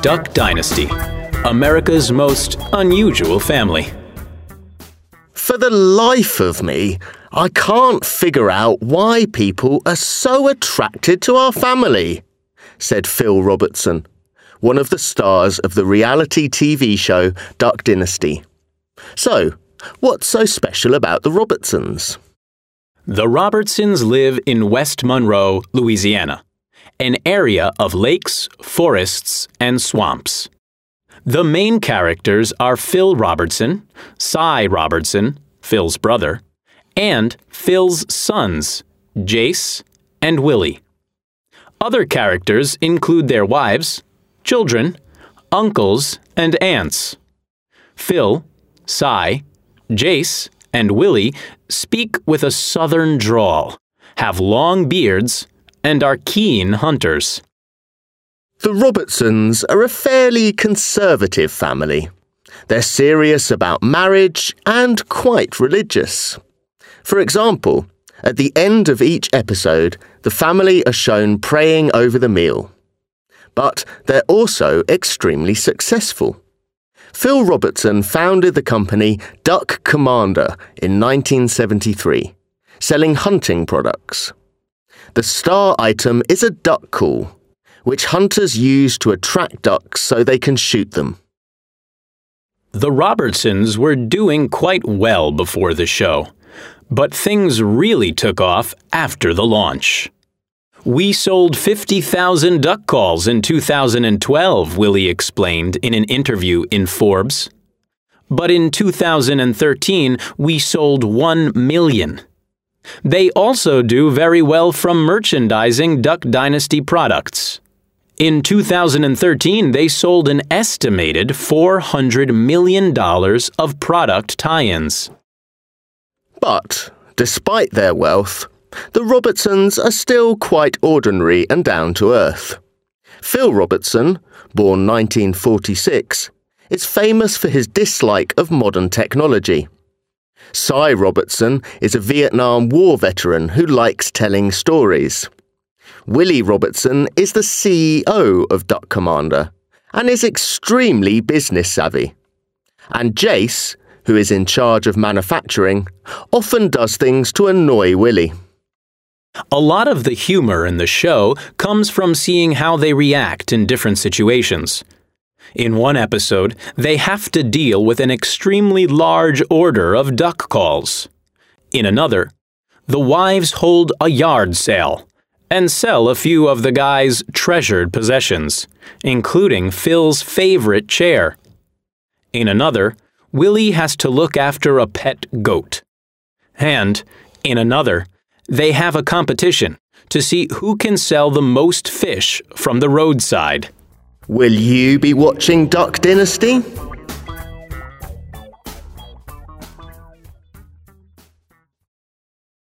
Duck Dynasty, America's most unusual family. For the life of me, I can't figure out why people are so attracted to our family, said Phil Robertson, one of the stars of the reality TV show Duck Dynasty. So, what's so special about the Robertsons? The Robertsons live in West Monroe, Louisiana an area of lakes, forests, and swamps. The main characters are Phil Robertson, Si Robertson, Phil's brother, and Phil's sons, Jase and Willie. Other characters include their wives, children, uncles, and aunts. Phil, Si, Jase, and Willie speak with a southern drawl, have long beards, and are keen hunters. The Robertsons are a fairly conservative family. They're serious about marriage and quite religious. For example, at the end of each episode, the family are shown praying over the meal. But they're also extremely successful. Phil Robertson founded the company Duck Commander in 1973, selling hunting products. The star item is a duck call, which hunters use to attract ducks so they can shoot them. The Robertsons were doing quite well before the show, but things really took off after the launch. We sold 50,000 duck calls in 2012, Willie explained in an interview in Forbes. But in 2013, we sold 1 million. They also do very well from merchandising Duck Dynasty products. In 2013, they sold an estimated $400 million of product tie ins. But, despite their wealth, the Robertsons are still quite ordinary and down to earth. Phil Robertson, born 1946, is famous for his dislike of modern technology. Si Robertson is a Vietnam War veteran who likes telling stories. Willie Robertson is the CEO of Duck Commander and is extremely business savvy. And Jase, who is in charge of manufacturing, often does things to annoy Willie. A lot of the humor in the show comes from seeing how they react in different situations. In one episode, they have to deal with an extremely large order of duck calls. In another, the wives hold a yard sale and sell a few of the guy's treasured possessions, including Phil's favorite chair. In another, Willie has to look after a pet goat. And, in another, they have a competition to see who can sell the most fish from the roadside. Will you be watching Duck Dynasty?